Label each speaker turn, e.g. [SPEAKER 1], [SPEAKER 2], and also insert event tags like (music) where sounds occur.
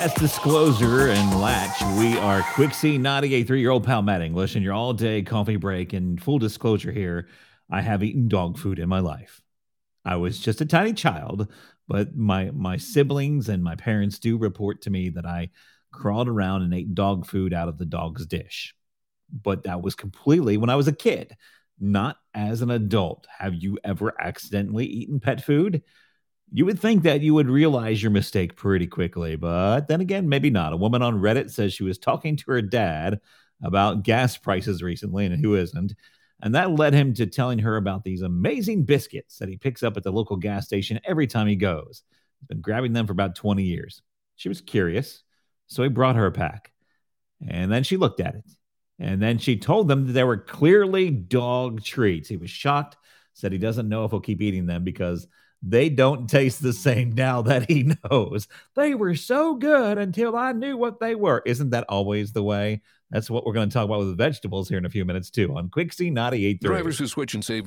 [SPEAKER 1] That's Disclosure and Latch. We are Quixie, Naughty, three year old pal Matt English, and your all day coffee break. And full disclosure here, I have eaten dog food in my life. I was just a tiny child, but my my siblings and my parents do report to me that I crawled around and ate dog food out of the dog's dish. But that was completely when I was a kid, not as an adult. Have you ever accidentally eaten pet food? You would think that you would realize your mistake pretty quickly, but then again, maybe not. A woman on Reddit says she was talking to her dad about gas prices recently, and who isn't? And that led him to telling her about these amazing biscuits that he picks up at the local gas station every time he goes. He's been grabbing them for about 20 years. She was curious, so he brought her a pack. And then she looked at it. And then she told them that they were clearly dog treats. He was shocked, said he doesn't know if he'll keep eating them because they don't taste the same now that he (laughs) knows. They were so good until I knew what they were. Isn't that always the way? That's what we're going to talk about with the vegetables here in a few minutes, too, on Quixie 98.3.
[SPEAKER 2] Drivers who switch and save